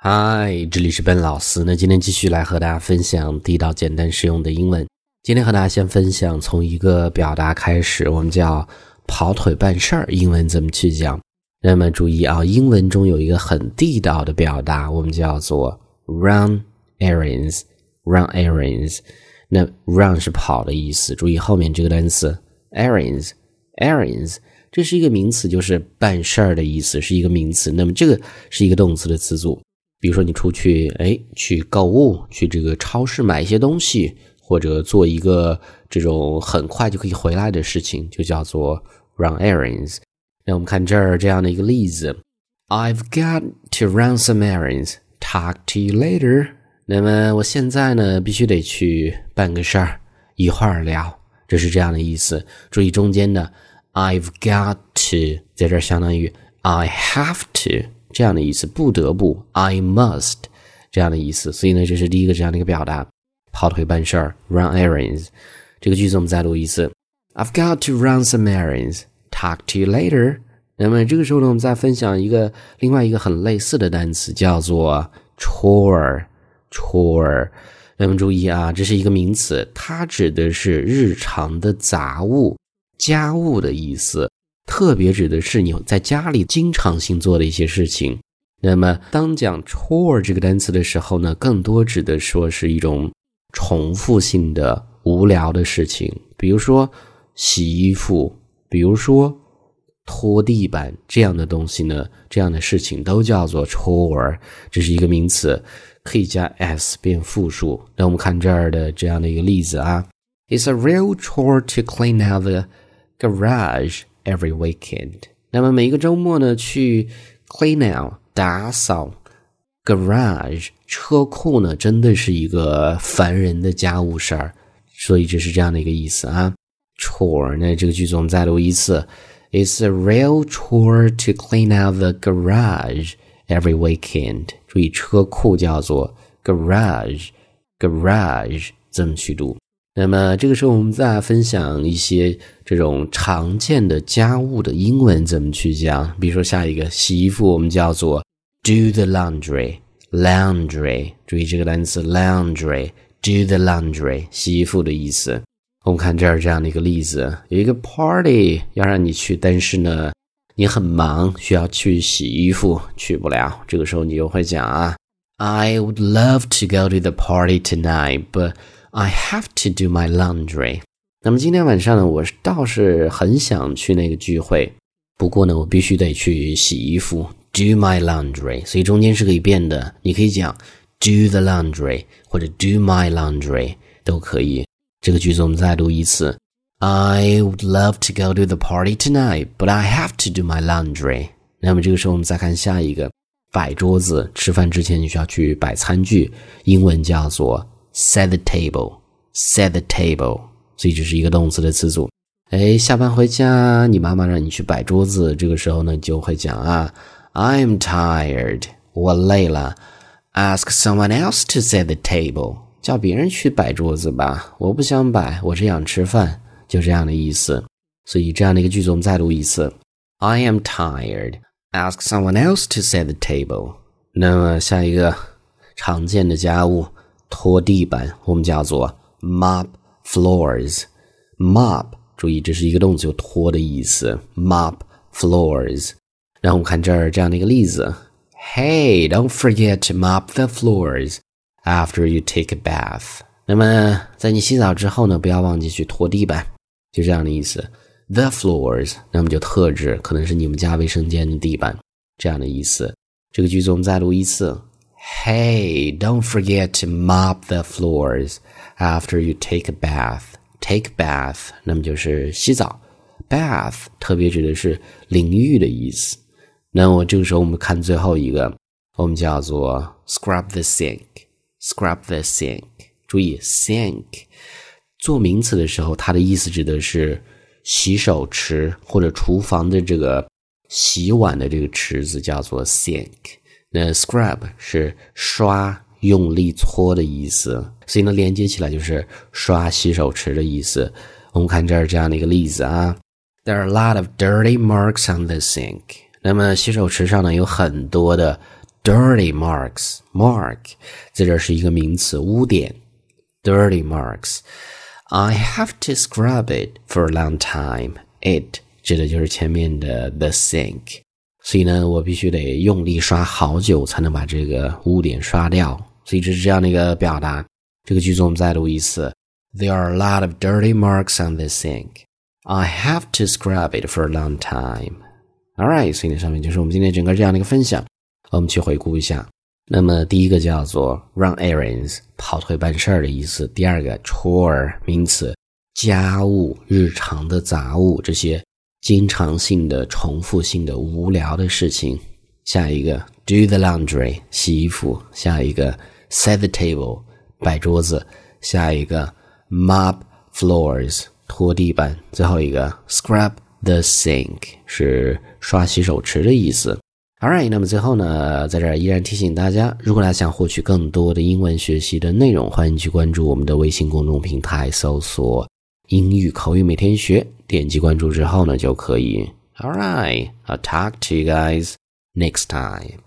嗨，这里是笨老师。那今天继续来和大家分享地道、简单、实用的英文。今天和大家先分享从一个表达开始，我们叫跑腿办事儿，英文怎么去讲？那么注意啊，英文中有一个很地道的表达，我们叫做 run errands。run errands，那 run 是跑的意思。注意后面这个单词 errands，errands，这是一个名词，就是办事儿的意思，是一个名词。那么这个是一个动词的词组。比如说你出去，哎，去购物，去这个超市买一些东西，或者做一个这种很快就可以回来的事情，就叫做 run errands。那我们看这儿这样的一个例子：I've got to run some errands. Talk to you later. 那么我现在呢，必须得去办个事儿，一会儿聊。这是这样的意思。注意中间的 I've got to，在这儿相当于 I have to 这样的意思，不得不 I must 这样的意思。所以呢，这是第一个这样的一个表达，跑腿办事儿，run errands。这个句子我们再读一次：I've got to run some errands. Talk to you later。那么这个时候呢，我们再分享一个另外一个很类似的单词，叫做 chore。chore，那么注意啊，这是一个名词，它指的是日常的杂物、家务的意思，特别指的是你在家里经常性做的一些事情。那么当讲 chore 这个单词的时候呢，更多指的说是一种重复性的、无聊的事情，比如说洗衣服，比如说拖地板这样的东西呢，这样的事情都叫做 chore，这是一个名词。可以加 s 变复数。那我们看这儿的这样的一个例子啊，It's a real chore to clean out the garage every weekend。那么每一个周末呢，去 clean out 打扫 garage 车库呢，真的是一个烦人的家务事儿。所以这是这样的一个意思啊，chore。那这个句子我们再读一次，It's a real chore to clean out the garage。Every weekend，注意车库叫做 garage，garage 这么去读。 那么这个时候，我们再分享一些这种常见的家务的英文怎么去讲。比如说下一个洗衣服，我们叫做 do the laundry，laundry。注意这个单词 laundry，do the laundry，洗衣服的意思。我们看这儿这样的一个例子，有一个 party 要让你去，但是呢。你很忙，需要去洗衣服，去不了。这个时候你就会讲啊，I would love to go to the party tonight, but I have to do my laundry。那么今天晚上呢，我倒是很想去那个聚会，不过呢，我必须得去洗衣服，do my laundry。所以中间是可以变的，你可以讲 do the laundry 或者 do my laundry 都可以。这个句子我们再读一次。I would love to go to the party tonight, but I have to do my laundry. 那么这个时候我们再看下一个，摆桌子，吃饭之前你需要去摆餐具，英文叫做 set the table，set the table。所以这是一个动词的词组。哎，下班回家，你妈妈让你去摆桌子，这个时候呢，你就会讲啊，I'm tired，我累了，ask someone else to set the table，叫别人去摆桌子吧，我不想摆，我只想吃饭。就这样的意思，所以这样的一个句子我们再读一次：I am tired. Ask someone else to set the table. 那么下一个常见的家务，拖地板，我们叫做 mop floors. Mop，注意这是一个动词，有拖的意思。Mop floors。然后我们看这儿这样的一个例子：Hey, don't forget to mop the floors after you take a bath. 那么在你洗澡之后呢，不要忘记去拖地板。就这样的意思，the floors，那么就特指可能是你们家卫生间的地板，这样的意思。这个句子我们再读一次：Hey, don't forget to mop the floors after you take a bath. Take bath，那么就是洗澡，bath 特别指的是淋浴的意思。那我这个时候我们看最后一个，我们叫做 scrub the sink，scrub the sink。注意 sink。做名词的时候，它的意思指的是洗手池或者厨房的这个洗碗的这个池子，叫做 sink。那 scrub 是刷、用力搓的意思，所以呢，连接起来就是刷洗手池的意思。我们看这儿这样的一个例子啊，There are a lot of dirty marks on the sink。那么洗手池上呢有很多的 dirty marks mark 在这是一个名词，污点。dirty marks. I have to scrub it for a long time. It 指的就是前面的 the sink。所以呢，我必须得用力刷好久才能把这个污点刷掉。所以这是这样的一个表达。这个句子我们再读一次。There are a lot of dirty marks on the sink. I have to scrub it for a long time. All right 所以呢，上面就是我们今天整个这样的一个分享。我们去回顾一下。那么第一个叫做 run errands，跑腿办事儿的意思。第二个 chore，名词，家务、日常的杂物，这些经常性的、重复性的、无聊的事情。下一个 do the laundry，洗衣服。下一个 set the table，摆桌子。下一个 mop floors，拖地板。最后一个 scrub the sink，是刷洗手池的意思。Alright，那么最后呢，在这儿依然提醒大家，如果大家想获取更多的英文学习的内容，欢迎去关注我们的微信公众平台，搜索“英语口语每天学”，点击关注之后呢，就可以。All right, I'll talk to you guys next time.